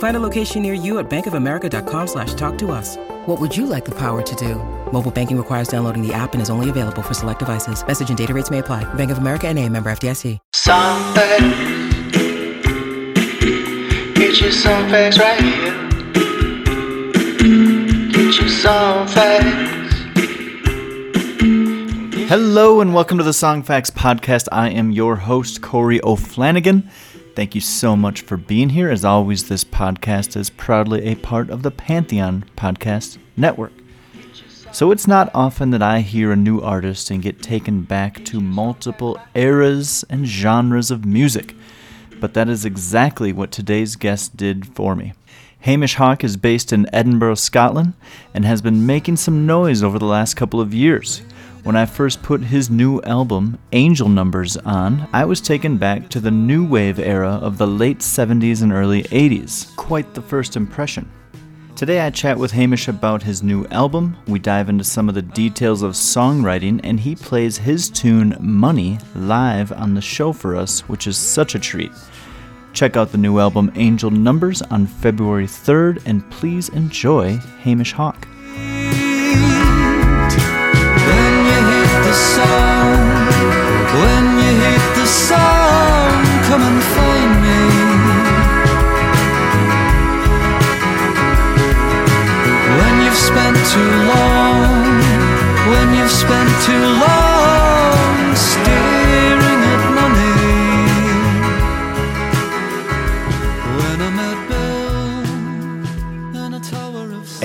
Find a location near you at bankofamerica.com slash talk to us. What would you like the power to do? Mobile banking requires downloading the app and is only available for select devices. Message and data rates may apply. Bank of America and a member FDIC. Some facts. Get you some facts right here. Get you some facts. Hello and welcome to the Songfacts Podcast. I am your host, Corey O'Flanagan. Thank you so much for being here. As always, this podcast is proudly a part of the Pantheon Podcast Network. So it's not often that I hear a new artist and get taken back to multiple eras and genres of music, but that is exactly what today's guest did for me. Hamish Hawk is based in Edinburgh, Scotland, and has been making some noise over the last couple of years. When I first put his new album, Angel Numbers, on, I was taken back to the new wave era of the late 70s and early 80s. Quite the first impression. Today I chat with Hamish about his new album, we dive into some of the details of songwriting, and he plays his tune Money live on the show for us, which is such a treat. Check out the new album Angel Numbers on February 3rd, and please enjoy Hamish Hawk.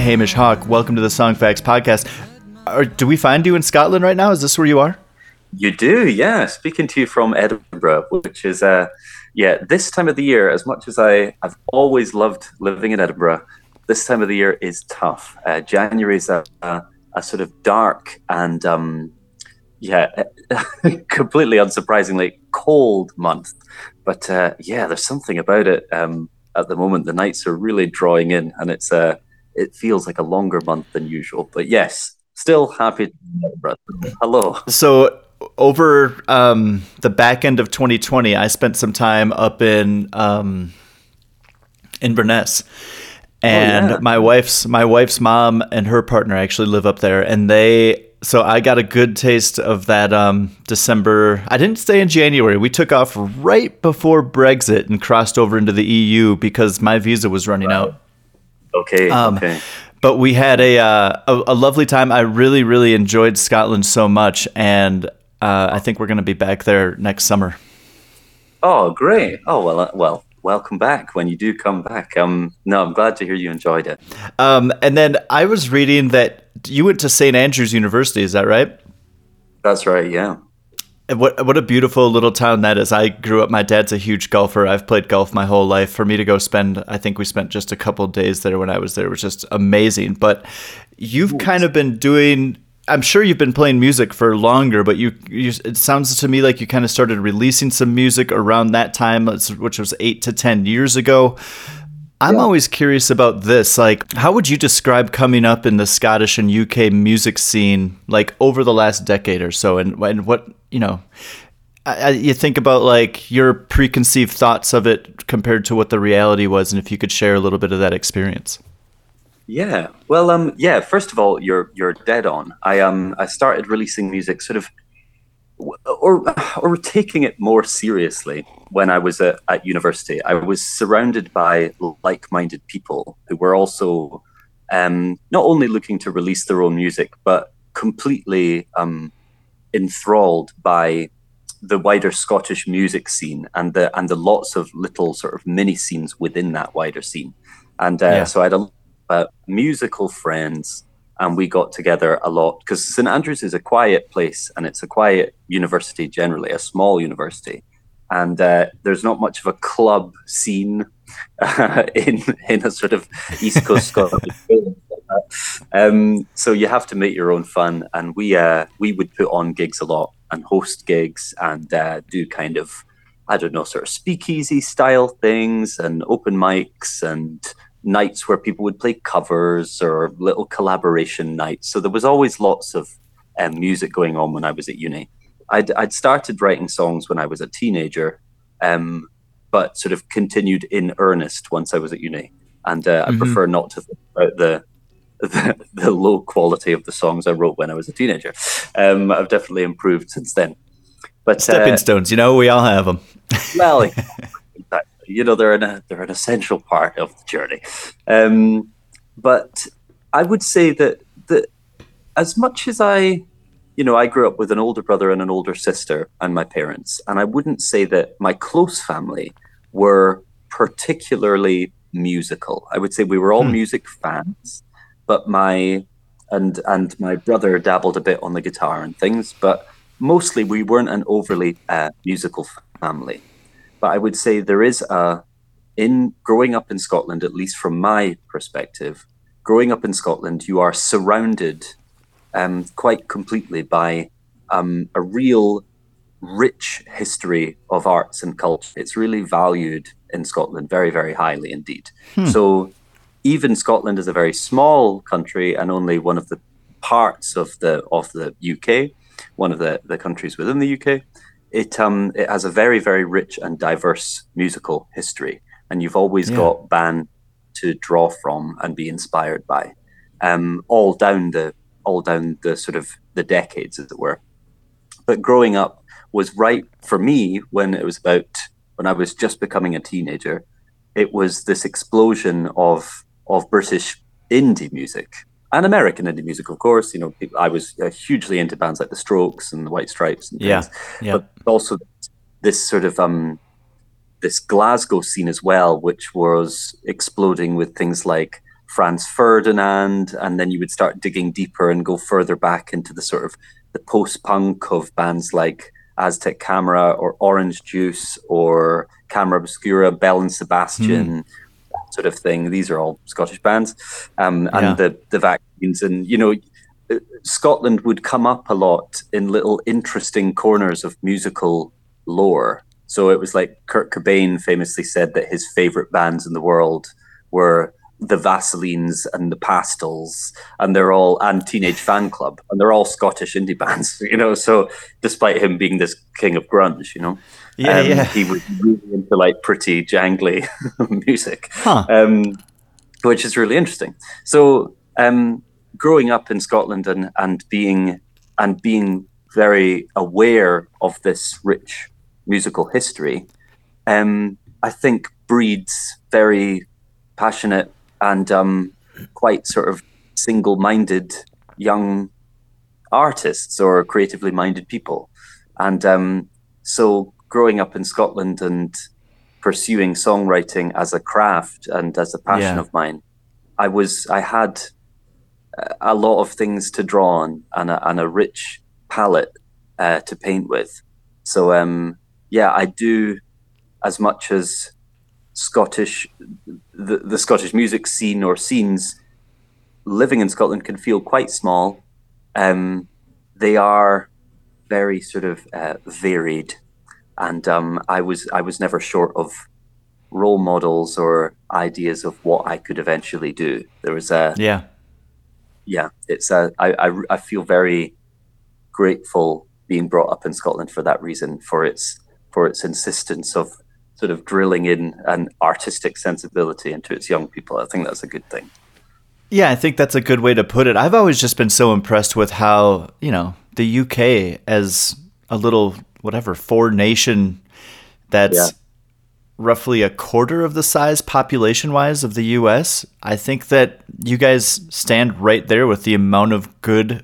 Hamish Hawk, welcome to the Songfacts Podcast. Do we find you in Scotland right now? Is this where you are? You do, yeah. Speaking to you from Edinburgh, which is, uh, yeah, this time of the year, as much as I, I've always loved living in Edinburgh, this time of the year is tough. Uh, January is a, a, a sort of dark and, um, yeah, completely unsurprisingly cold month. But uh, yeah, there's something about it um, at the moment. The nights are really drawing in, and it's uh, it feels like a longer month than usual. But yes, still happy to be in Edinburgh. Hello. So over um, the back end of 2020, I spent some time up in um, Inverness, and yeah. my wife's my wife's mom and her partner actually live up there, and they. So I got a good taste of that um, December. I didn't stay in January. We took off right before Brexit and crossed over into the EU because my visa was running out. Okay. Um, okay. But we had a, uh, a a lovely time. I really really enjoyed Scotland so much, and uh, I think we're going to be back there next summer. Oh, great. Oh well, uh, well. Welcome back when you do come back. Um, no, I'm glad to hear you enjoyed it. Um, and then I was reading that you went to St Andrews University. Is that right? That's right. Yeah. What what a beautiful little town that is. I grew up. My dad's a huge golfer. I've played golf my whole life. For me to go spend, I think we spent just a couple days there when I was there. it was just amazing. But you've kind of been doing. I'm sure you've been playing music for longer, but you, you it sounds to me like you kind of started releasing some music around that time, which was eight to ten years ago. I'm always curious about this. Like, how would you describe coming up in the Scottish and UK music scene, like over the last decade or so? And, and what, you know, I, you think about like your preconceived thoughts of it compared to what the reality was, and if you could share a little bit of that experience. Yeah. Well, um, yeah. First of all, you're you're dead on. I um I started releasing music sort of, or or taking it more seriously when I was at, at university. I was surrounded by like-minded people who were also um not only looking to release their own music, but completely um enthralled by the wider Scottish music scene and the and the lots of little sort of mini scenes within that wider scene. And uh, yeah. so I had a uh, musical friends, and we got together a lot because St Andrews is a quiet place and it's a quiet university generally, a small university, and uh, there's not much of a club scene uh, in in a sort of East Coast Scotland. Um, so you have to make your own fun, and we uh, we would put on gigs a lot and host gigs and uh, do kind of I don't know sort of speakeasy style things and open mics and nights where people would play covers or little collaboration nights. So there was always lots of um, music going on when I was at uni. I'd, I'd started writing songs when I was a teenager, um, but sort of continued in earnest once I was at uni. And uh, mm-hmm. I prefer not to think about the, the, the low quality of the songs I wrote when I was a teenager. Um, I've definitely improved since then. But stepping uh, stones, you know, we all have them. well, you know they're an they're an essential part of the journey. Um, but I would say that that as much as I, you know, I grew up with an older brother and an older sister and my parents, and I wouldn't say that my close family were particularly musical. I would say we were all hmm. music fans, but my and and my brother dabbled a bit on the guitar and things, but mostly we weren't an overly uh, musical family. But I would say there is a, in growing up in Scotland, at least from my perspective, growing up in Scotland, you are surrounded um, quite completely by um, a real rich history of arts and culture. It's really valued in Scotland very, very highly indeed. Hmm. So even Scotland is a very small country and only one of the parts of the of the UK, one of the, the countries within the UK it um it has a very very rich and diverse musical history, and you've always yeah. got band to draw from and be inspired by, um, all down the all down the sort of the decades, as it were. But growing up was right for me when it was about when I was just becoming a teenager. It was this explosion of of British indie music and American indie music, of course. You know, I was uh, hugely into bands like the Strokes and the White Stripes, and yeah, yeah. but also this sort of um, this Glasgow scene as well, which was exploding with things like Franz Ferdinand, and then you would start digging deeper and go further back into the sort of the post-punk of bands like Aztec Camera or Orange Juice or Camera Obscura, Belle and Sebastian. Mm sort of thing. These are all Scottish bands, um, and yeah. the the vaccines, and you know, Scotland would come up a lot in little interesting corners of musical lore. So it was like Kurt Cobain famously said that his favorite bands in the world were the Vaselines and the Pastels, and they're all and Teenage Fanclub, and they're all Scottish indie bands, you know. So despite him being this king of grunge, you know, yeah, um, yeah. he was really into like pretty jangly music, huh. um, which is really interesting. So um, growing up in Scotland and and being and being very aware of this rich musical history, um, I think breeds very passionate and um, quite sort of single-minded young artists or creatively minded people. And um, so, growing up in Scotland and pursuing songwriting as a craft and as a passion yeah. of mine, I was I had a lot of things to draw on and a, and a rich palette uh, to paint with. So um, yeah, I do as much as Scottish the, the Scottish music scene or scenes living in Scotland can feel quite small. Um, they are very sort of uh, varied, and um, I was I was never short of role models or ideas of what I could eventually do. There was a yeah, yeah. It's a I I, I feel very grateful being brought up in Scotland for that reason, for its for its insistence of sort of drilling in an artistic sensibility into its young people. I think that's a good thing. Yeah, I think that's a good way to put it. I've always just been so impressed with how, you know, the UK as a little whatever four nation that's yeah. roughly a quarter of the size population wise of the US. I think that you guys stand right there with the amount of good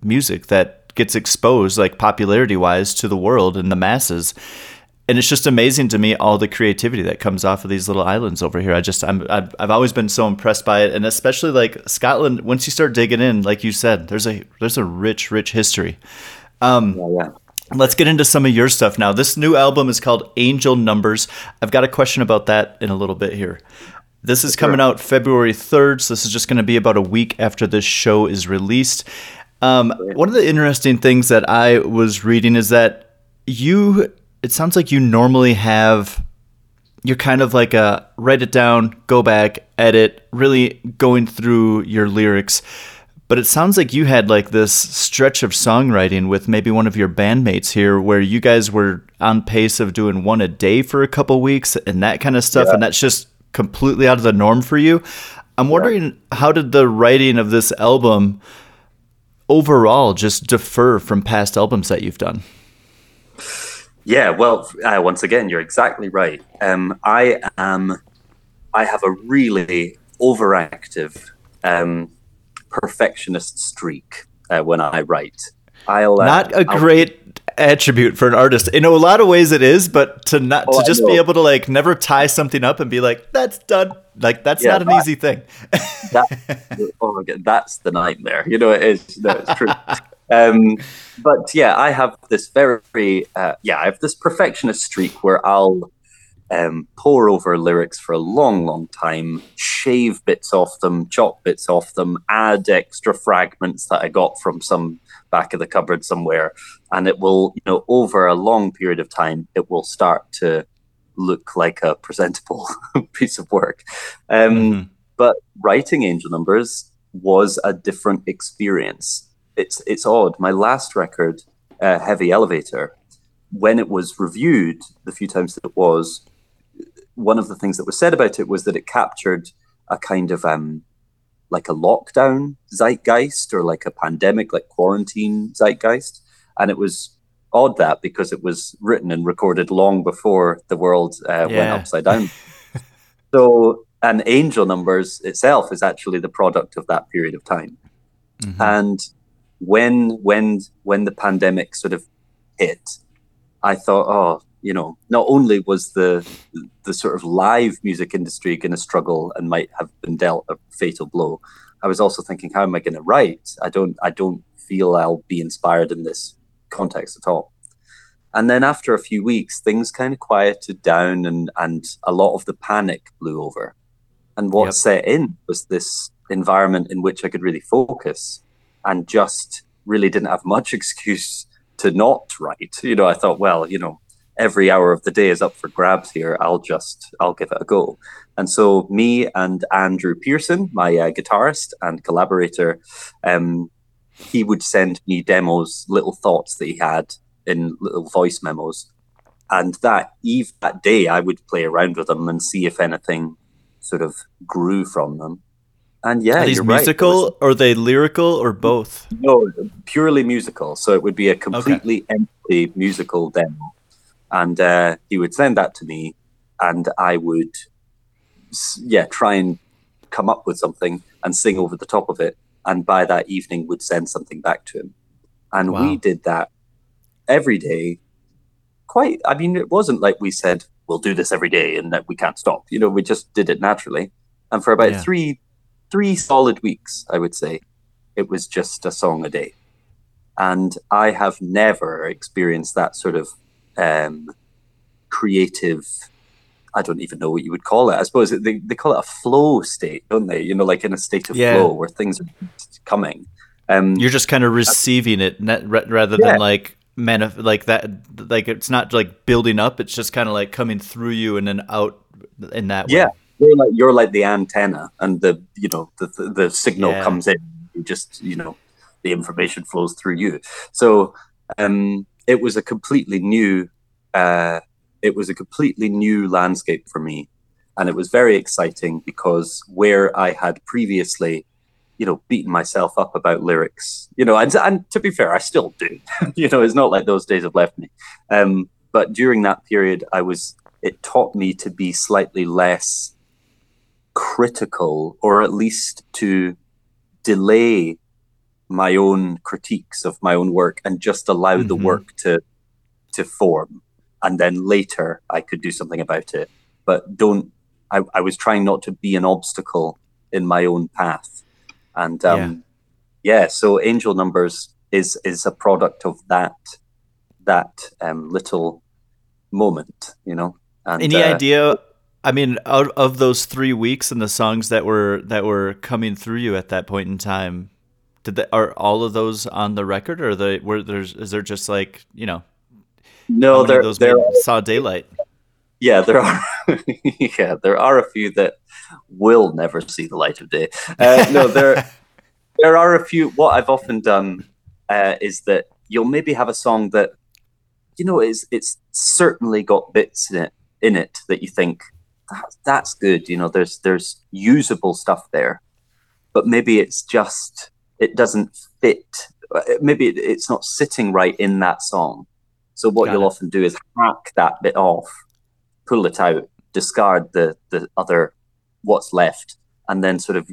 music that gets exposed like popularity wise to the world and the masses and it's just amazing to me all the creativity that comes off of these little islands over here. I just I'm I've, I've always been so impressed by it, and especially like Scotland. Once you start digging in, like you said, there's a there's a rich rich history. Um, yeah, yeah. Let's get into some of your stuff now. This new album is called Angel Numbers. I've got a question about that in a little bit here. This is coming out February 3rd, so this is just going to be about a week after this show is released. Um, one of the interesting things that I was reading is that you it sounds like you normally have you're kind of like a write it down, go back, edit, really going through your lyrics. But it sounds like you had like this stretch of songwriting with maybe one of your bandmates here where you guys were on pace of doing one a day for a couple weeks and that kind of stuff yeah. and that's just completely out of the norm for you. I'm wondering yeah. how did the writing of this album overall just defer from past albums that you've done? Yeah, well, uh, once again, you're exactly right. Um, I am, I have a really overactive um, perfectionist streak uh, when I write. I'll uh, not a I'll, great attribute for an artist. In a lot of ways, it is, but to not oh, to just be able to like never tie something up and be like, "That's done." Like that's yeah, not an that, easy thing. that, oh god, that's the nightmare. You know, it is. No, it's true. Um, but yeah, I have this very uh, yeah, I have this perfectionist streak where I'll um, pore over lyrics for a long, long time, shave bits off them, chop bits off them, add extra fragments that I got from some back of the cupboard somewhere, and it will, you know, over a long period of time, it will start to look like a presentable piece of work. Um, mm-hmm. But writing angel numbers was a different experience it's it's odd. My last record, uh, Heavy Elevator, when it was reviewed, the few times that it was, one of the things that was said about it was that it captured a kind of um, like a lockdown zeitgeist or like a pandemic, like quarantine zeitgeist, and it was odd that because it was written and recorded long before the world uh, yeah. went upside down. so, and Angel Numbers itself is actually the product of that period of time. Mm-hmm. And when when when the pandemic sort of hit, I thought, oh, you know, not only was the the sort of live music industry going to struggle and might have been dealt a fatal blow, I was also thinking, how am I going to write? I don't I don't feel I'll be inspired in this context at all. And then after a few weeks, things kind of quieted down and and a lot of the panic blew over. And what yep. set in was this environment in which I could really focus and just really didn't have much excuse to not write. You know, I thought, well, you know, every hour of the day is up for grabs here. I'll just, I'll give it a go. And so, me and Andrew Pearson, my uh, guitarist and collaborator, um, he would send me demos, little thoughts that he had in little voice memos. And that eve, that day, I would play around with them and see if anything sort of grew from them. And yeah, are these musical right. or they lyrical or both? No, purely musical. So it would be a completely okay. empty musical demo, and uh, he would send that to me, and I would, yeah, try and come up with something and sing over the top of it. And by that evening, would send something back to him, and wow. we did that every day. Quite, I mean, it wasn't like we said we'll do this every day and that we can't stop. You know, we just did it naturally. And for about yeah. three three solid weeks, I would say, it was just a song a day. And I have never experienced that sort of um, creative, I don't even know what you would call it. I suppose they, they call it a flow state, don't they? You know, like in a state of yeah. flow where things are coming. Um, You're just kind of receiving it rather yeah. than like manif- like that like it's not like building up it's just kind of like coming through you and then out in that yeah you're like you're like the antenna, and the you know the the, the signal yeah. comes in. You just you know the information flows through you. So um, it was a completely new, uh, it was a completely new landscape for me, and it was very exciting because where I had previously, you know, beaten myself up about lyrics, you know, and, and to be fair, I still do. you know, it's not like those days have left me. Um, but during that period, I was. It taught me to be slightly less critical, or at least to delay my own critiques of my own work and just allow mm-hmm. the work to to form and then later I could do something about it. But don't I, I was trying not to be an obstacle in my own path. And um yeah, yeah so angel numbers is is a product of that that um little moment, you know. And, Any uh, idea I mean, out of those three weeks and the songs that were that were coming through you at that point in time, did they, are all of those on the record, or the where there's is there just like you know? No, there those there saw daylight. Yeah, there are. yeah, there are a few that will never see the light of day. Uh, no, there there are a few. What I've often done uh, is that you'll maybe have a song that you know is it's certainly got bits in it in it that you think that's, that's good. You know, there's there's usable stuff there, but maybe it's just it doesn't fit. Uh, maybe it's not sitting right in that song. So what Got you'll it. often do is hack that bit off, pull it out, discard the the other what's left, and then sort of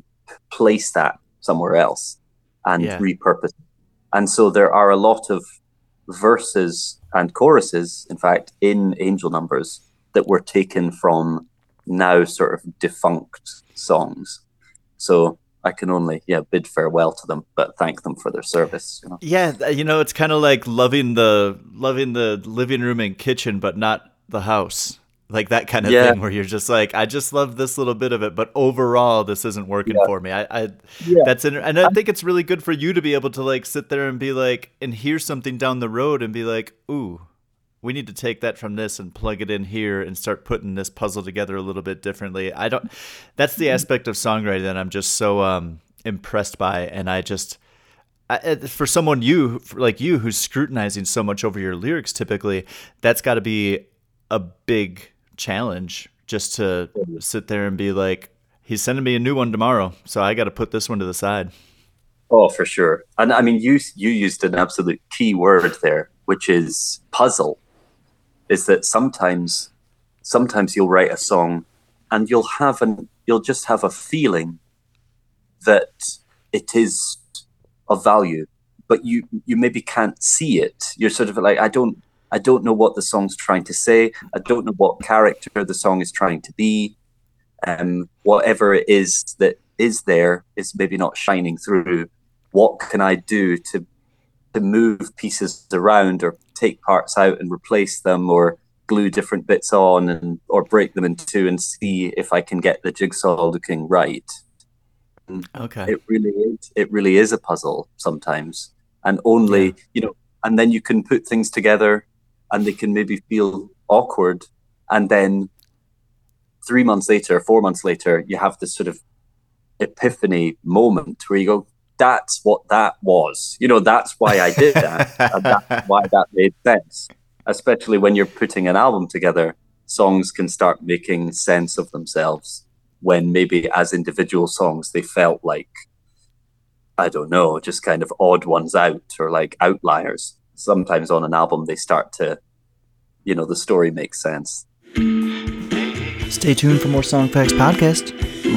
place that somewhere else and yeah. repurpose. And so there are a lot of verses and choruses, in fact, in Angel Numbers that were taken from now sort of defunct songs. So I can only yeah bid farewell to them, but thank them for their service. You know? Yeah, you know, it's kind of like loving the loving the living room and kitchen, but not the house. Like that kind of yeah. thing, where you're just like, I just love this little bit of it, but overall, this isn't working yeah. for me. I, I yeah. that's inter- and I think it's really good for you to be able to like sit there and be like, and hear something down the road and be like, ooh, we need to take that from this and plug it in here and start putting this puzzle together a little bit differently. I don't. That's the aspect of songwriting that I'm just so um, impressed by, and I just. I, for someone you like you who's scrutinizing so much over your lyrics typically that's got to be a big challenge just to sit there and be like he's sending me a new one tomorrow so i got to put this one to the side oh for sure and i mean you you used an absolute key word there which is puzzle is that sometimes sometimes you'll write a song and you'll have an you'll just have a feeling that it is of value but you you maybe can't see it. You're sort of like i don't i don't know what the song's trying to say. I don't know what character the song is trying to be. Um whatever it is that is there is maybe not shining through. What can i do to to move pieces around or take parts out and replace them or glue different bits on and or break them in mm-hmm. two and see if I can get the jigsaw looking right. Okay. It really is it really is a puzzle sometimes. And only, yeah. you know, and then you can put things together and they can maybe feel awkward and then 3 months later, 4 months later, you have this sort of epiphany moment where you go that's what that was. You know, that's why I did that. and that's why that made sense. Especially when you're putting an album together, songs can start making sense of themselves when maybe as individual songs they felt like, I don't know, just kind of odd ones out or like outliers. Sometimes on an album they start to, you know, the story makes sense. Stay tuned for more Songfacts podcast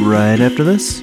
right after this.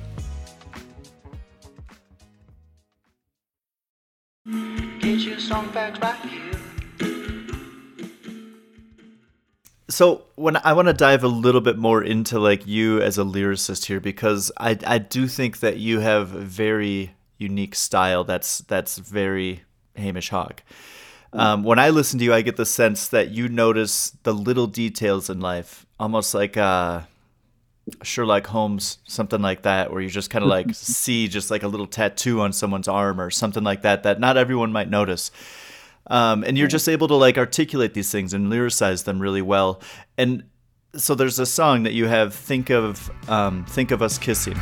Get your Songfacts right here. So when I want to dive a little bit more into like you as a lyricist here because I I do think that you have a very unique style that's that's very Hamish Hawk. Um, when I listen to you, I get the sense that you notice the little details in life, almost like uh, Sherlock Holmes, something like that, where you just kind of like see just like a little tattoo on someone's arm or something like that that not everyone might notice. Um, and you're just able to like articulate these things and lyricize them really well. And so there's a song that you have, "Think of um, Think of Us Kissing."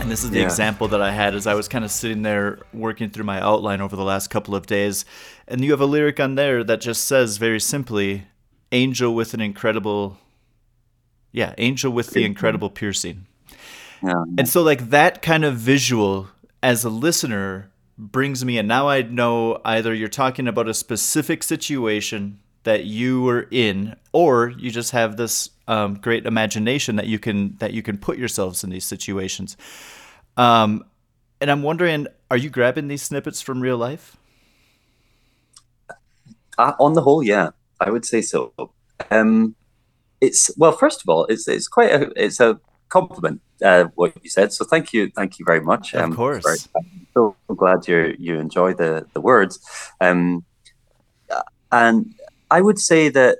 And this is the Yeah. example that I had as I was kind of sitting there working through my outline over the last couple of days. And you have a lyric on there that just says very simply, Angel with an incredible, yeah, Angel with the incredible piercing. Yeah. And so, like, that kind of visual as a listener brings me and Now I know either you're talking about a specific situation that you were in, or you just have this um, great imagination that you can that you can put yourselves in these situations. Um, and I'm wondering, are you grabbing these snippets from real life? Uh, on the whole, yeah, I would say so. Um, it's well, first of all, it's it's quite a it's a compliment uh, what you said. So thank you, thank you very much. Of Um, course. very- I'm so glad you you enjoy the the words. Um, uh, and I would say that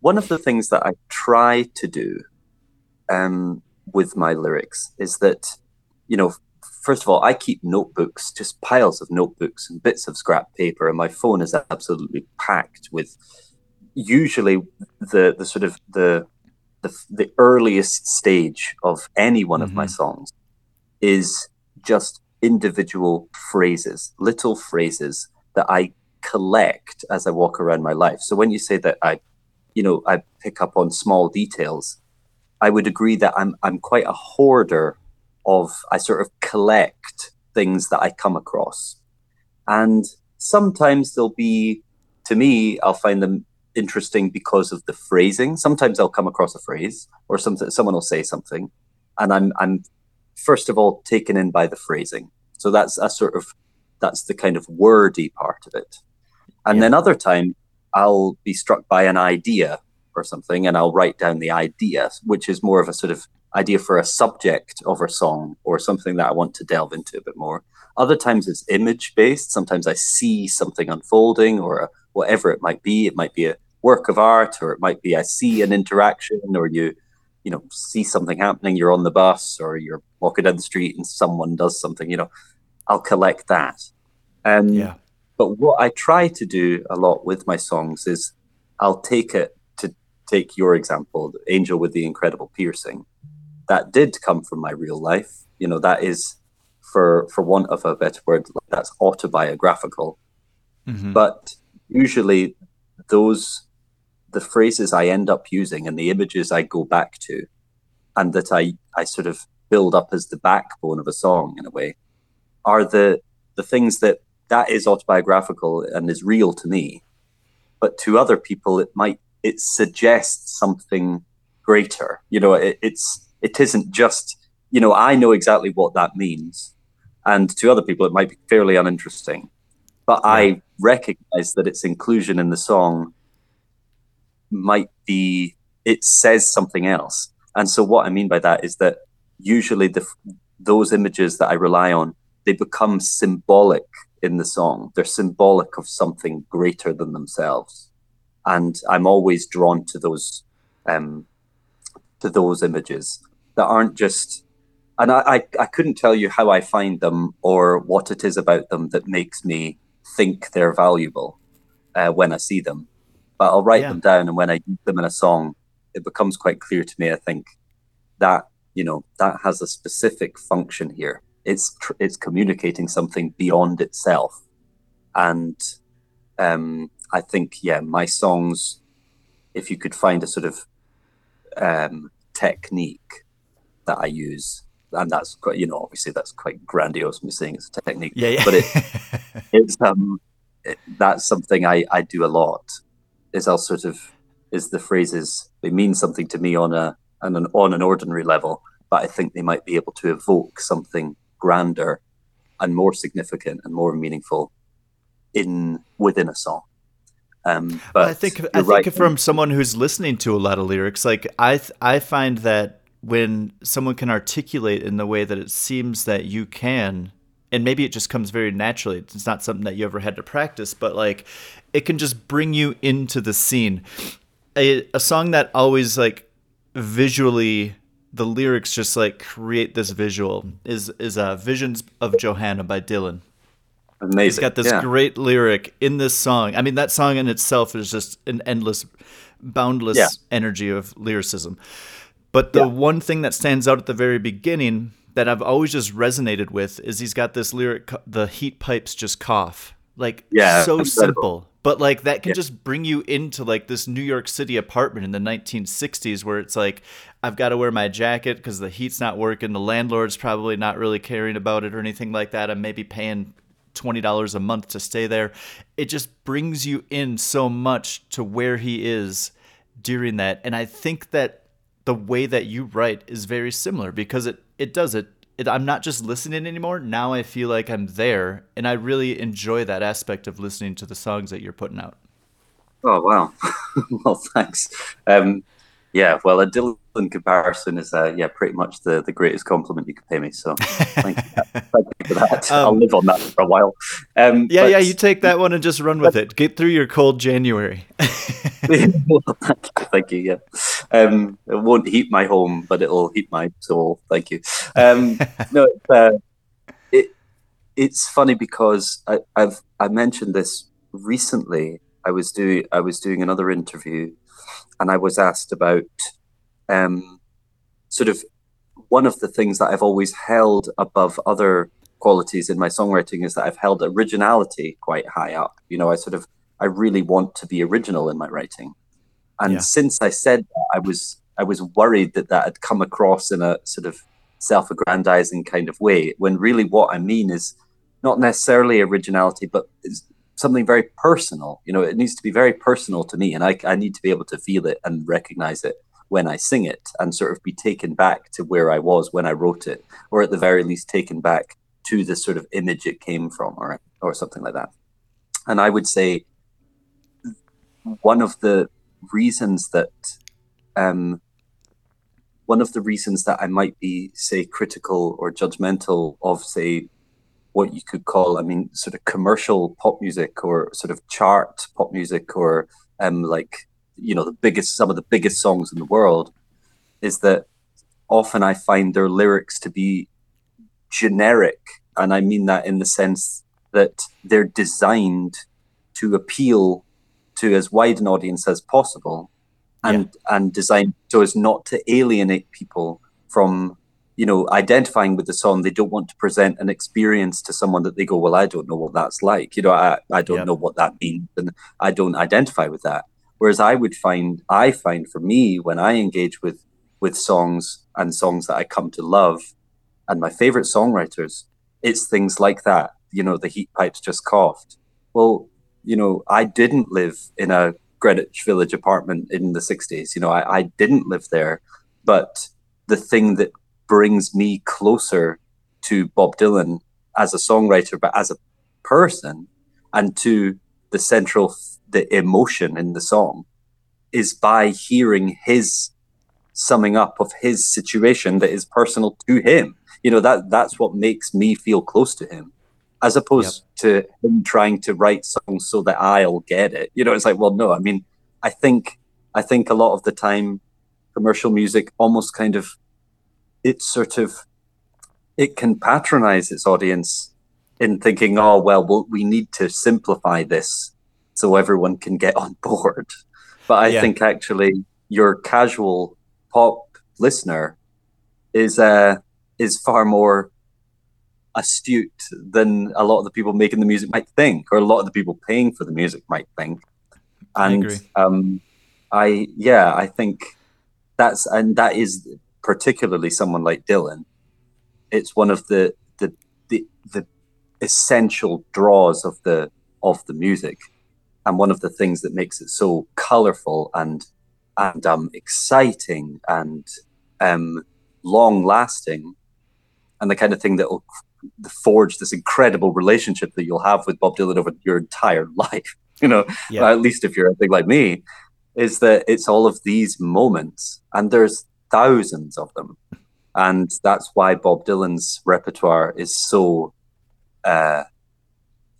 one of the things that I try to do um, with my lyrics is that you know first of all, I keep notebooks, just piles of notebooks and bits of scrap paper, and my phone is absolutely packed with usually the the sort of the the, the earliest stage of any one of my songs is just individual phrases, little phrases that I collect as I walk around my life. So when you say that I, you know, I pick up on small details, I would agree that I'm I'm quite a hoarder of I sort of collect things that I come across. And sometimes they'll be to me, I'll find them interesting because of the phrasing. Sometimes I'll come across a phrase or something someone will say something and I'm I'm first of all taken in by the phrasing. So that's a sort of that's the kind of wordy part of it. And then other time I'll be struck by an idea or something and I'll write down the idea, which is more of a sort of idea for a subject of a song or something that I want to delve into a bit more. Other times it's image based. Sometimes I see something unfolding or a, whatever it might be. It might be a work of art or it might be I see an interaction or you you know see something happening you're on the bus or you're walking down the street and someone does something you know I'll collect that. Um, Yeah. But what I try to do a lot with my songs is I'll take it to take your example, Angel with the Incredible Piercing. That did come from my real life. You know, that is for for want of a better word, that's autobiographical. Mhm. But usually those the phrases I end up using and the images I go back to and that I, I sort of build up as the backbone of a song in a way are the the things that that is autobiographical and is real to me. But to other people it might it suggests something greater. You know it, it's it isn't just you know i know exactly what that means. And to other people it might be fairly uninteresting. But yeah. i recognize that its inclusion in the song might be it says something else. And so what i mean by that is that usually the those images that i rely on they become symbolic in the song they're symbolic of something greater than themselves and i'm always drawn to those um to those images that aren't just and I, I, I couldn't tell you how I find them or what it is about them that makes me think they're valuable uh, when I see them. But I'll write yeah. them down, and when I use them in a song, it becomes quite clear to me. I think that you know that has a specific function here. It's tr- it's communicating something beyond itself, and um, I think yeah, my songs, if you could find a sort of um, technique that I use and that's quite you know obviously that's quite grandiose me saying it's a technique yeah, yeah. but it, it's um it, that's something I I do a lot is I'll sort of is the phrases they mean something to me on a on an on an ordinary level but I think they might be able to evoke something grander and more significant and more meaningful in within a song. Um, but I think I think from someone who's listening to a lot of lyrics, like I I find that when someone can articulate in the way that it seems that you can and maybe it just comes very naturally it's not something that you ever had to practice but like it can just bring you into the scene. A, a song that always like visually the lyrics just like create this visual is is uh, visions of johanna by dylan Amazing. He's got this yeah. great lyric in this song. I mean, that song in itself is just an endless, boundless yeah. energy of lyricism. But the yeah. one thing that stands out at the very beginning that I've always just resonated with is he's got this lyric, the heat pipes just cough. Like, yeah, so incredible. simple. But like that can yeah. just bring you into like this New York City apartment in the 1960s where it's like, I've got to wear my jacket because the heat's not working. The landlord's probably not really caring about it or anything like that. I'm maybe paying $20 a month to stay there. It just brings you in so much to where he is during that. And I think that the way that you write is very similar because it it does it, it I'm not just listening anymore. Now I feel like I'm there and I really enjoy that aspect of listening to the songs that you're putting out. Oh wow. well, thanks. Um, yeah, well, a Dylan comparison is, uh, yeah, pretty much the, the greatest compliment you could pay me. So thank you, thank you for that. Um, I'll live on that for a while. Um, yeah, but, yeah, you take that one and just run with it. Get through your cold January. thank you. Yeah, um, it won't heat my home, but it'll heat my soul. Thank you. Um, no, uh, it it's funny because I, I've I mentioned this recently. I was doing I was doing another interview and I was asked about um, sort of one of the things that I've always held above other qualities in my songwriting is that I've held originality quite high up. You know, I sort of I really want to be original in my writing, and yeah. since I said that, I was I was worried that that had come across in a sort of self-aggrandizing kind of way. When really what I mean is not necessarily originality, but something very personal. You know, it needs to be very personal to me, and I, I need to be able to feel it and recognize it when I sing it, and sort of be taken back to where I was when I wrote it, or at the very least taken back to the sort of image it came from, or or something like that. And I would say one of the reasons that um, one of the reasons that I might be, say, critical or judgmental of, say, what you could call, I mean, sort of commercial pop music or sort of chart pop music or um, like, you know, the biggest, some of the biggest songs in the world, is that often I find their lyrics to be generic. And I mean that in the sense that they're designed to appeal to as wide an audience as possible and yeah. and designed so as not to alienate people from you know, identifying with the song, they don't want to present an experience to someone that they go, well, I don't know what that's like. You know, I, I don't know what that means and I don't identify with that. Whereas I would find, I find for me, when I engage with, with songs and songs that I come to love, and my favorite songwriters, it's things like that. You know, the heat pipes just coughed. Well, you know, I didn't live in a Greenwich Village apartment in the 60s. You know, I, I didn't live there. But the thing that brings me closer to Bob Dylan as a songwriter, but as a person, and to the central, the emotion in the song, is by hearing his summing up of his situation that is personal to him. You know that that's what makes me feel close to him, as opposed yep. to him trying to write songs so that I'll get it. You know, it's like, well, no. I mean, I think I think a lot of the time, commercial music almost kind of it's sort of it can patronize its audience in thinking, oh well, well we need to simplify this so everyone can get on board. But I yeah. think actually your casual pop listener is uh, is far more astute than a lot of the people making the music might think, or a lot of the people paying for the music might think. And I um, I yeah, I think that's and that is particularly someone like Dylan. It's one of the the the, the essential draws of the of the music, and one of the things that makes it so colorful and and um, exciting and um, long lasting, and the kind of thing that will forge this incredible relationship that you'll have with Bob Dylan over your entire life. You know, yeah. at least if you're a thing like me, is that it's all of these moments, and there's thousands of them, and that's why Bob Dylan's repertoire is so uh,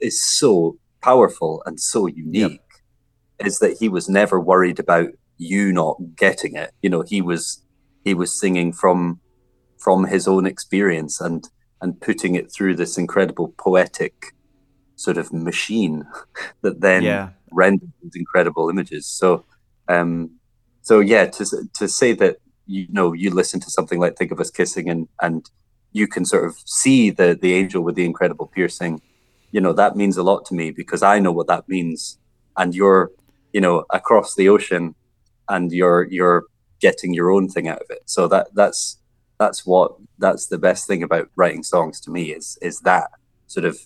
is so powerful and so unique. Yep. Is that he was never worried about you not getting it. You know, he was he was singing from from his own experience and and putting it through this incredible poetic sort of machine that then yeah. rendered these incredible images. So um so yeah, to to say that you know you listen to something like Think of Us Kissing and and you can sort of see the the angel with the incredible piercing, you know, that means a lot to me because I know what that means. And you're, you know, across the ocean and you're you're getting your own thing out of it. So that that's that's what that's the best thing about writing songs to me is is that sort of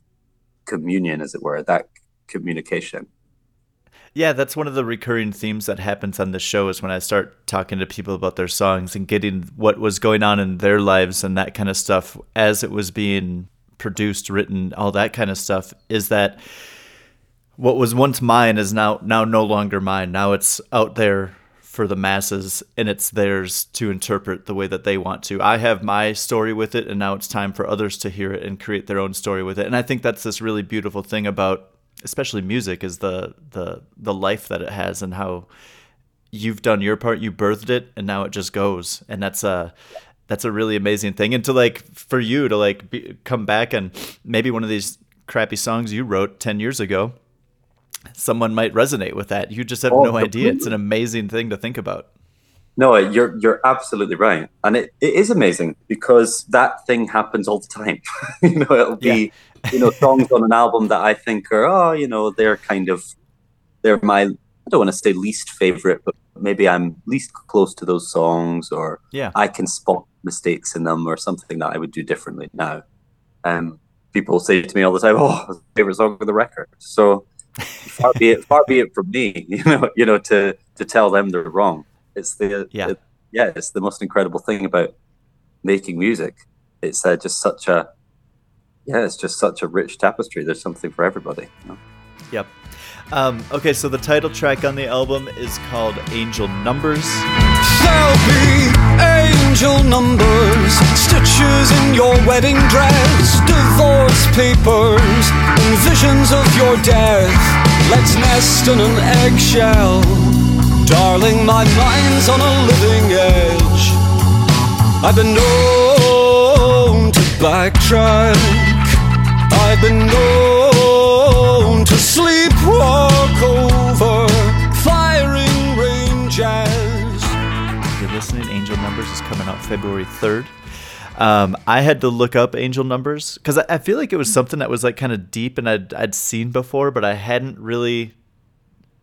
communion, as it were, that communication. Yeah, that's one of the recurring themes that happens on the show is when I start talking to people about their songs and getting what was going on in their lives and that kind of stuff as it was being produced, written, all that kind of stuff is that what was once mine is now now no longer mine. Now it's out there for the masses and it's theirs to interpret the way that they want to. I have my story with it and now it's time for others to hear it and create their own story with it. And I think that's this really beautiful thing about especially music is the the the life that it has and how you've done your part, you birthed it and now it just goes. And that's a that's a really amazing thing and to like for you to like be, come back and maybe one of these crappy songs you wrote 10 years ago someone might resonate with that. You just have oh, no idea. It's an amazing thing to think about. No, you're you're absolutely right, and it, it is amazing because that thing happens all the time. you know, it'll be yeah. You know songs on an album that I think are oh you know they're kind of they're my I don't want to say least favorite, but maybe I'm least close to those songs, or yeah, I can spot mistakes in them, or something that I would do differently now. Um, people say to me all the time, "Oh, favorite song of the record." So far be it far be it from me you know you know to to tell them they're wrong it's the yeah it, yeah it's the most incredible thing about making music it's uh, just such a yeah it's just such a rich tapestry there's something for everybody you know? yep um, okay, so the title track on the album is called Angel Numbers. There'll be angel numbers, stitches in your wedding dress, divorce papers, and visions of your death. Let's nest in an eggshell. Darling, my mind's on a living edge. I've been known to backtrack. I've been known to sleepwalk over firing ranges. You're listening. Angel Numbers is coming out February 3rd. Um, I had to look up angel numbers because I, I, feel like it was something that was like kind of deep and I'd, I'd seen before, but I hadn't really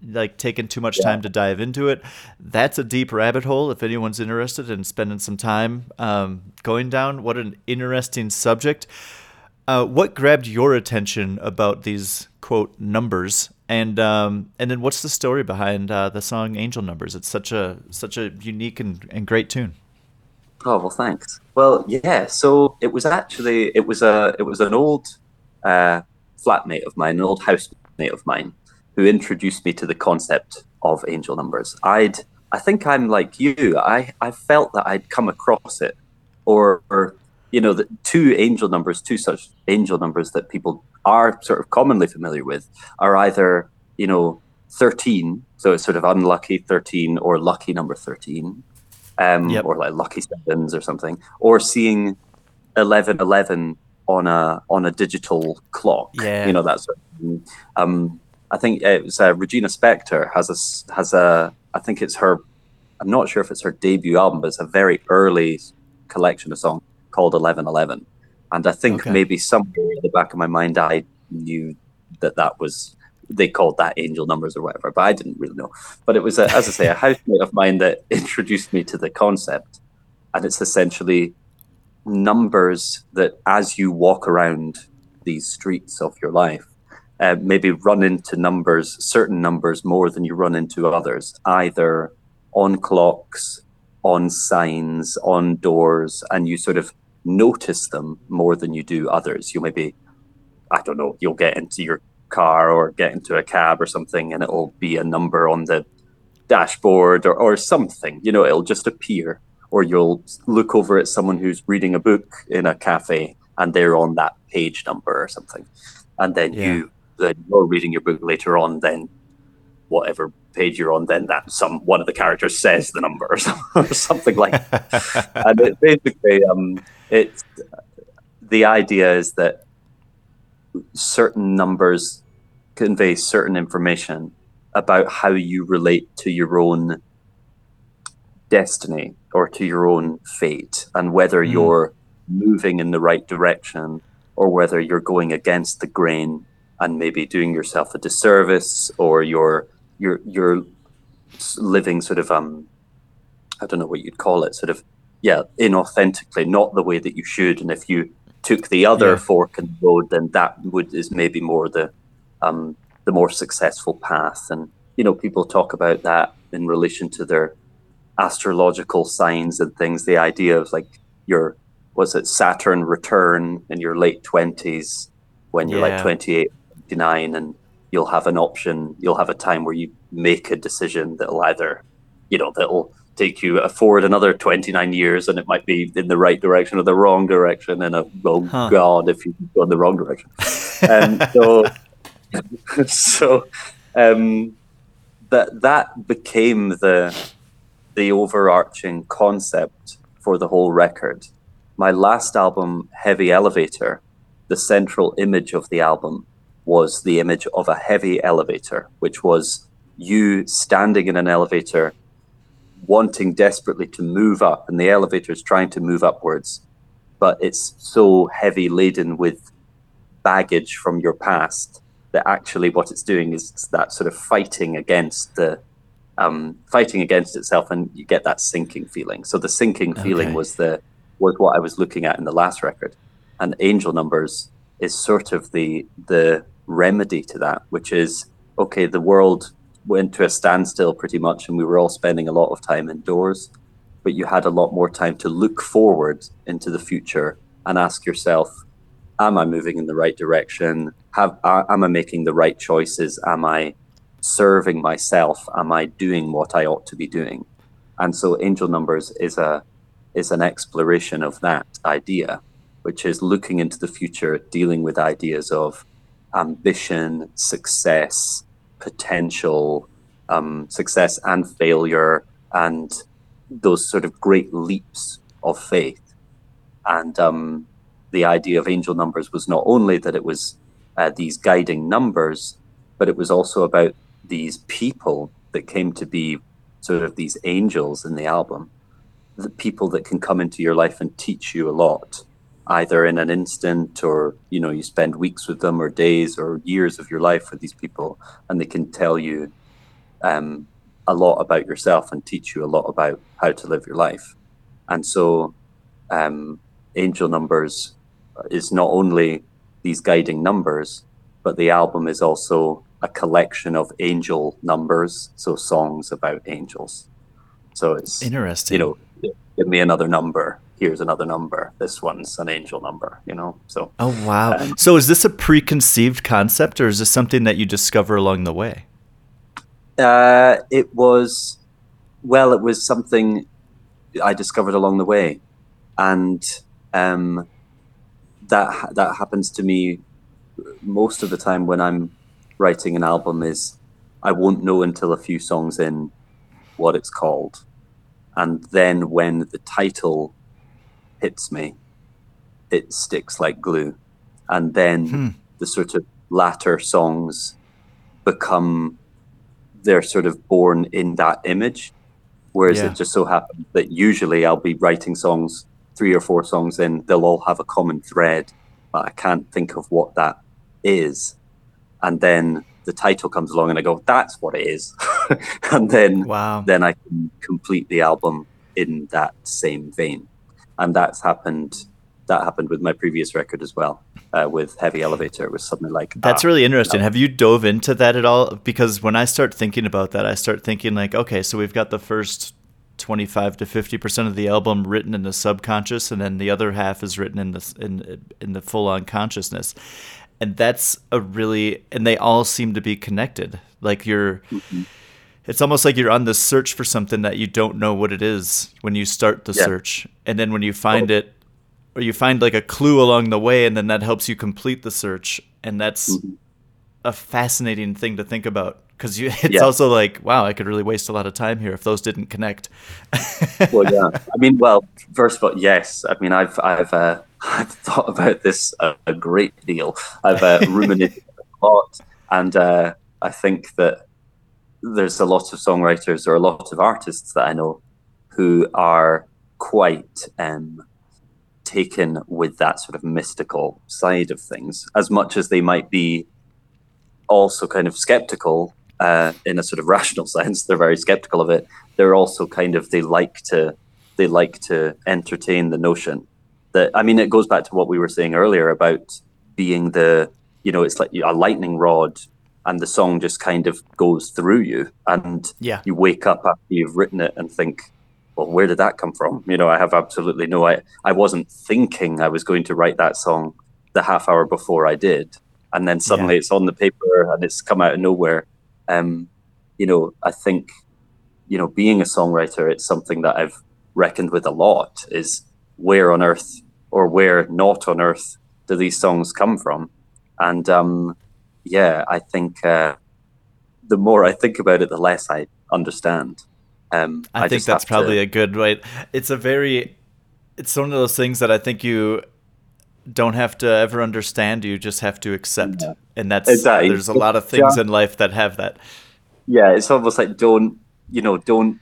like taken too much time to dive into it. That's a deep rabbit hole. If anyone's interested in spending some time um, going down, what an interesting subject. Uh, what grabbed your attention about these quote numbers, and um, and then what's the story behind uh, the song "Angel Numbers"? It's such a such a unique and, and great tune. Oh well, thanks. Well, yeah. So it was actually it was a it was an old uh, flatmate of mine, an old housemate of mine, who introduced me to the concept of angel numbers. I'd I think I'm like you. I I felt that I'd come across it, or, or you know, the two angel numbers, two such angel numbers that people are sort of commonly familiar with are either, you know, 13, so it's sort of unlucky 13 or lucky number 13, um, Yep. or like lucky sevens or something, or seeing 11 11 on a on a digital clock. Yeah. You know, that sort of thing. Um, I think it was uh, Regina Spektor has a has a I think it's her I'm not sure if it's her debut album, but it's a very early collection of songs called Eleven Eleven, and I think Okay. maybe somewhere in the back of my mind I knew that that was they called that angel numbers or whatever, but I didn't really know. But it was a, as I say a housemate of mine that introduced me to the concept, and it's essentially numbers that as you walk around these streets of your life uh, maybe run into numbers, certain numbers more than you run into others, either on clocks, on signs, on doors, and you sort of notice them more than you do others. You maybe, I don't know, you'll get into your car or get into a cab or something, and it'll be a number on the dashboard or, or something, you know, it'll just appear. Or you'll look over at someone who's reading a book in a cafe and they're on that page number or something. And then Yeah. you then you're reading your book later on, then whatever page you're on, then that some one of the characters says the number or, some, or something like that. and it basically um it's the idea is that certain numbers convey certain information about how you relate to your own destiny or to your own fate and whether you're moving in the right direction or whether you're going against the grain and maybe doing yourself a disservice or you're you're you're living sort of um I don't know what you'd call it sort of yeah inauthentically not the way that you should and if you took the other Yeah. fork in the road then that would is maybe more the um the more successful path and you know people talk about that in relation to their astrological signs and things the idea of like your was it saturn return in your late 20s when you're Yeah. like 28 29 and you'll have an option you'll have a time where you make a decision that'll either you know that'll take you forward another 29 years and it might be in the right direction or the wrong direction and a oh Huh. god if you go in the wrong direction and so so um that that became the the overarching concept for the whole record my last album heavy elevator the central image of the album was the image of a heavy elevator which was you standing in an elevator wanting desperately to move up and the elevator is trying to move upwards but it's so heavy laden with baggage from your past that actually what it's doing is that sort of fighting against the um, fighting against itself and you get that sinking feeling so the sinking feeling Okay. was the was what i was looking at in the last record and angel numbers is sort of the the remedy to that which is okay the world went to a standstill pretty much and we were all spending a lot of time indoors but you had a lot more time to look forward into the future and ask yourself am i moving in the right direction? Have am i making the right choices? Am i serving myself? Am i doing what i ought to be doing? And so angel numbers is a is an exploration of that idea which is looking into the future dealing with ideas of ambition success potential um, success and failure and those sort of great leaps of faith. And um, the idea of angel numbers was not only that it was uh, these guiding numbers, but it was also about these people that came to be sort of these angels in the album, the people that can come into your life and teach you a lot, either in an instant or you know you spend weeks with them or days or years of your life with these people, and they can tell you um, a lot about yourself and teach you a lot about how to live your life. And so, um, Angel Numbers is not only these guiding numbers, but the album is also a collection of angel numbers, so songs about angels. So it's Interesting. You know, give me another number. Here's another number. This one's an angel number. You know, so Oh wow! so is this a preconceived concept, or is this something that you discover along the way? Uh, it was, well, it was something I discovered along the way, and um, that that happens to me most of the time when I'm writing an album. Is I won't know until a few songs in what it's called, and then when the title hits me, it sticks like glue, and then hmm. the sort of latter songs become they're sort of born in that image. Whereas Yeah. it just so happens that usually I'll be writing songs, three or four songs in, they'll all have a common thread, but I can't think of what that is. And then the title comes along and I go, that's what it is. and then Wow. then I can complete the album in that same vein. And that's happened that happened with my previous record as well. Uh, with Heavy Elevator, it was something like That's ah, really interesting. Have you dove into that at all? Because when I start thinking about that, I start thinking like, okay, so we've got the first 25 to 50% of the album written in the subconscious and then the other half is written in the in in the full on consciousness. And that's a really and they all seem to be connected. Like you're it's almost like you're on the search for something that you don't know what it is when you start the Yeah. search. And then when you find it or you find like a clue along the way and then that helps you complete the search and that's a fascinating thing to think about because you it's Yeah. also like wow i could really waste a lot of time here if those didn't connect well, yeah. I mean, well, first of all, yes. I mean, I've I've uh, I've thought about this a, a great deal. I've uh, ruminated a lot, and uh, I think that there's a lot of songwriters or a lot of artists that I know who are quite um, taken with that sort of mystical side of things, as much as they might be also kind of skeptical uh, in a sort of rational sense. They're very skeptical of it. They're also kind of they like to they like to entertain the notion that I mean it goes back to what we were saying earlier about being the you know it's like a lightning rod and the song just kind of goes through you and Yeah. you wake up after you've written it and think well where did that come from? You know i have absolutely no i i wasn't thinking i was going to write that song the half hour before i did and then suddenly it's on the paper and it's come out of nowhere. Um you know i think you know being a songwriter it's something that i've reckoned with a lot is where on earth or where not on earth do these songs come from? And um yeah i think uh the more i think about it the less i understand um i, think that's have to- probably a good right it's a very it's one of those things that i think you don't have to ever understand you just have to accept and that's Exactly. there's a lot of things Yeah. in life that have that yeah, it's almost like don't you know don't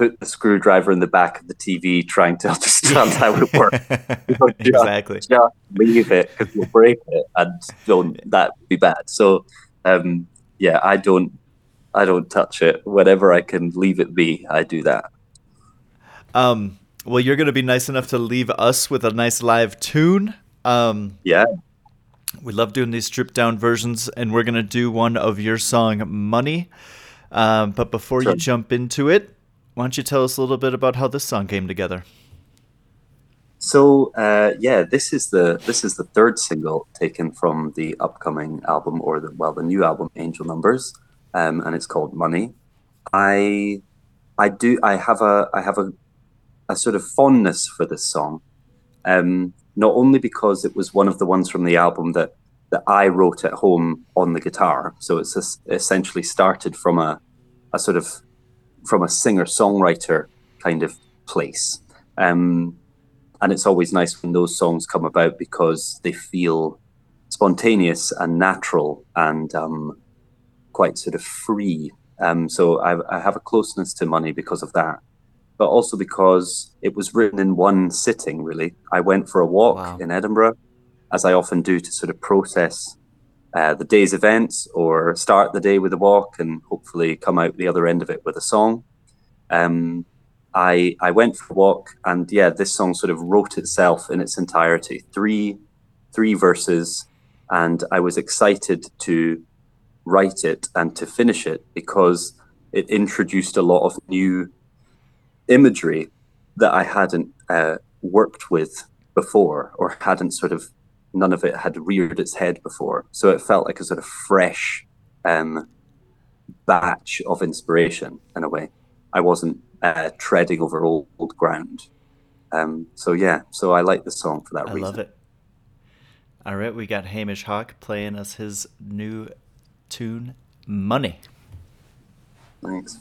put the screwdriver in the back of the TV trying to understand how it works. Just- Exactly. Just leave it because you'll break it, and don't that would be bad. So, um, yeah, I don't, I don't touch it. Whatever I can leave it be, I do that. um well you're gonna be nice enough to leave us with a nice live tune um Yeah, We love doing these stripped down versions, and we're gonna do one of your song "Money." Um, but before Sure. you jump into it, why don't you tell us a little bit about how this song came together? So uh, yeah, this is the this is the third single taken from the upcoming album, or the well, the new album, Angel Numbers, um, and it's called Money. I I do I have a I have a a sort of fondness for this song, um, not only because it was one of the ones from the album that that I wrote at home on the guitar, so it's es- essentially started from a a sort of from a singer songwriter kind of place. Um, and it's always nice when those songs come about because they feel spontaneous and natural and um, quite sort of free. Um, so I, I have a closeness to money because of that, but also because it was written in one sitting. Really, I went for a walk Wow. in Edinburgh, as I often do, to sort of process uh, the day's events or start the day with a walk and hopefully come out the other end of it with a song. Um, I I went for a walk and yeah, this song sort of wrote itself in its entirety. Three three verses, and I was excited to write it and to finish it because it introduced a lot of new imagery that I hadn't uh, worked with before or hadn't sort of none of it had reared its head before. So it felt like a sort of fresh um, batch of inspiration in a way. I wasn't uh, treading over old, old ground. Um, so yeah, so I like the song for that I reason. I love it. All right, we got Hamish Hawk playing us his new tune, Money. Thanks.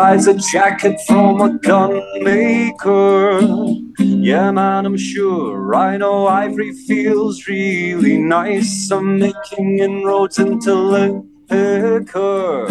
Buys a jacket from a gun maker? Yeah, man, I'm sure. I know ivory feels really nice. I'm making inroads into liquor.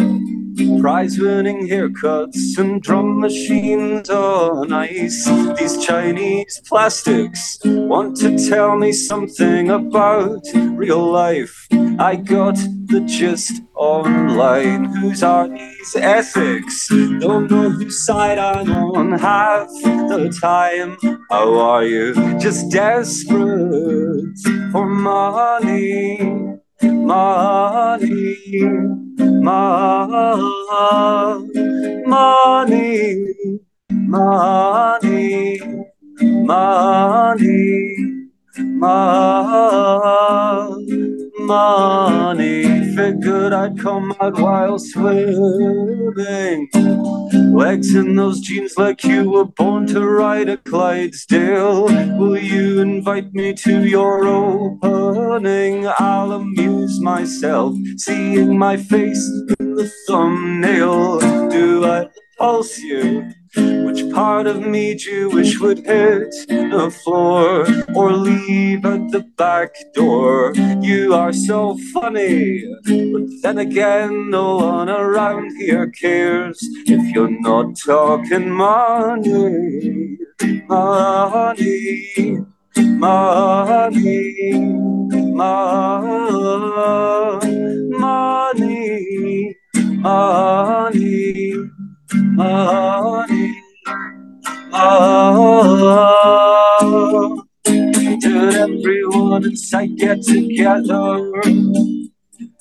Prize winning haircuts and drum machines on ice. These Chinese plastics want to tell me something about real life. I got the gist online. Whose are these ethics? Don't know whose side I'm on half the time. How are you? Just desperate for money. Money, money, money, money, money, money. Figured I'd come out while swimming. Legs in those jeans like you were born to ride a Clydesdale. Will you invite me to your opening? I'll amuse myself seeing my face in the thumbnail. Do I you? Which part of me Jewish would hit the floor or leave at the back door? You are so funny, but then again, no one around here cares if you're not talking money. Money, money, money, money, money, money. Did everyone in sight get together?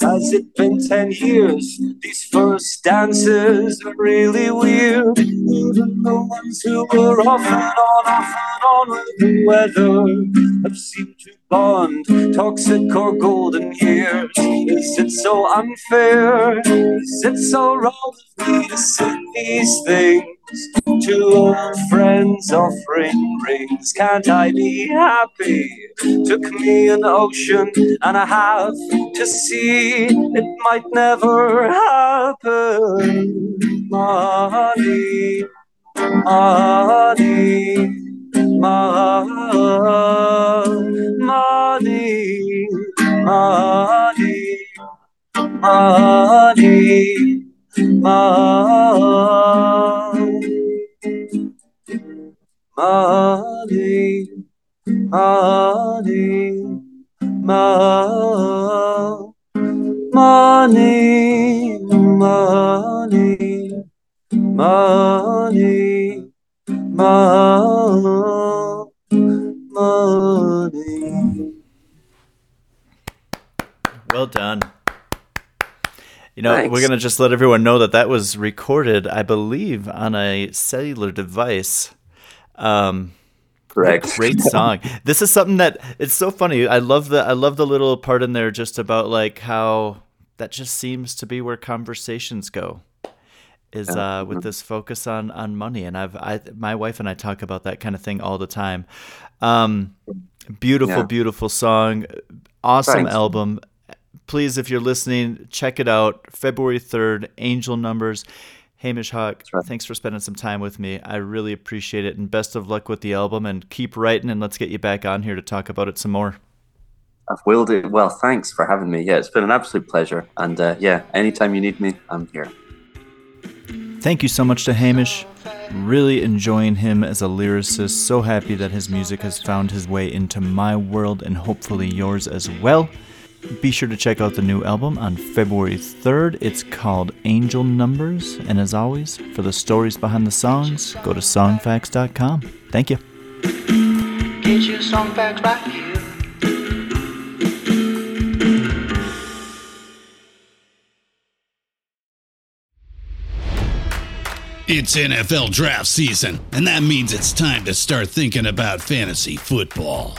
Has it been ten years? These first dances are really weird. Even the ones who were off and on, off and on with the weather have seemed to bond. Toxic or golden years. Is it so unfair? Is it so wrong of me to sing these things? To old friends offering rings, can't I be happy? Took me an ocean and a half to see it might never happen. Money, money, Mahadi, Mahadi, Mahadi, Mahadi, Mahadi, Mahadi, Mahadi, Money, money, money, money. Done. You know, we're going to just let everyone know that that was recorded, I believe, on a cellular device. Um, Correct. Great song. This is something that it's so funny. I love the I love the little part in there just about like how that just seems to be where conversations go. Is uh, with this focus on on money, and I've I my wife and I talk about that kind of thing all the time. Um, beautiful, Yeah. beautiful song, awesome Thanks. album. Please, if you're listening, check it out. February third, Angel Numbers. Hamish Hawk, right. thanks for spending some time with me. I really appreciate it, and best of luck with the album. And keep writing, and let's get you back on here to talk about it some more. I will do. Well, thanks for having me. Yeah, it's been an absolute pleasure. And uh, yeah, anytime you need me, I'm here. Thank you so much to Hamish. Really enjoying him as a lyricist. So happy that his music has found his way into my world and hopefully yours as well. Be sure to check out the new album on February 3rd. It's called Angel Numbers. And as always, for the stories behind the songs, go to songfacts.com. Thank you. Get your song facts right here. It's NFL draft season, and that means it's time to start thinking about fantasy football.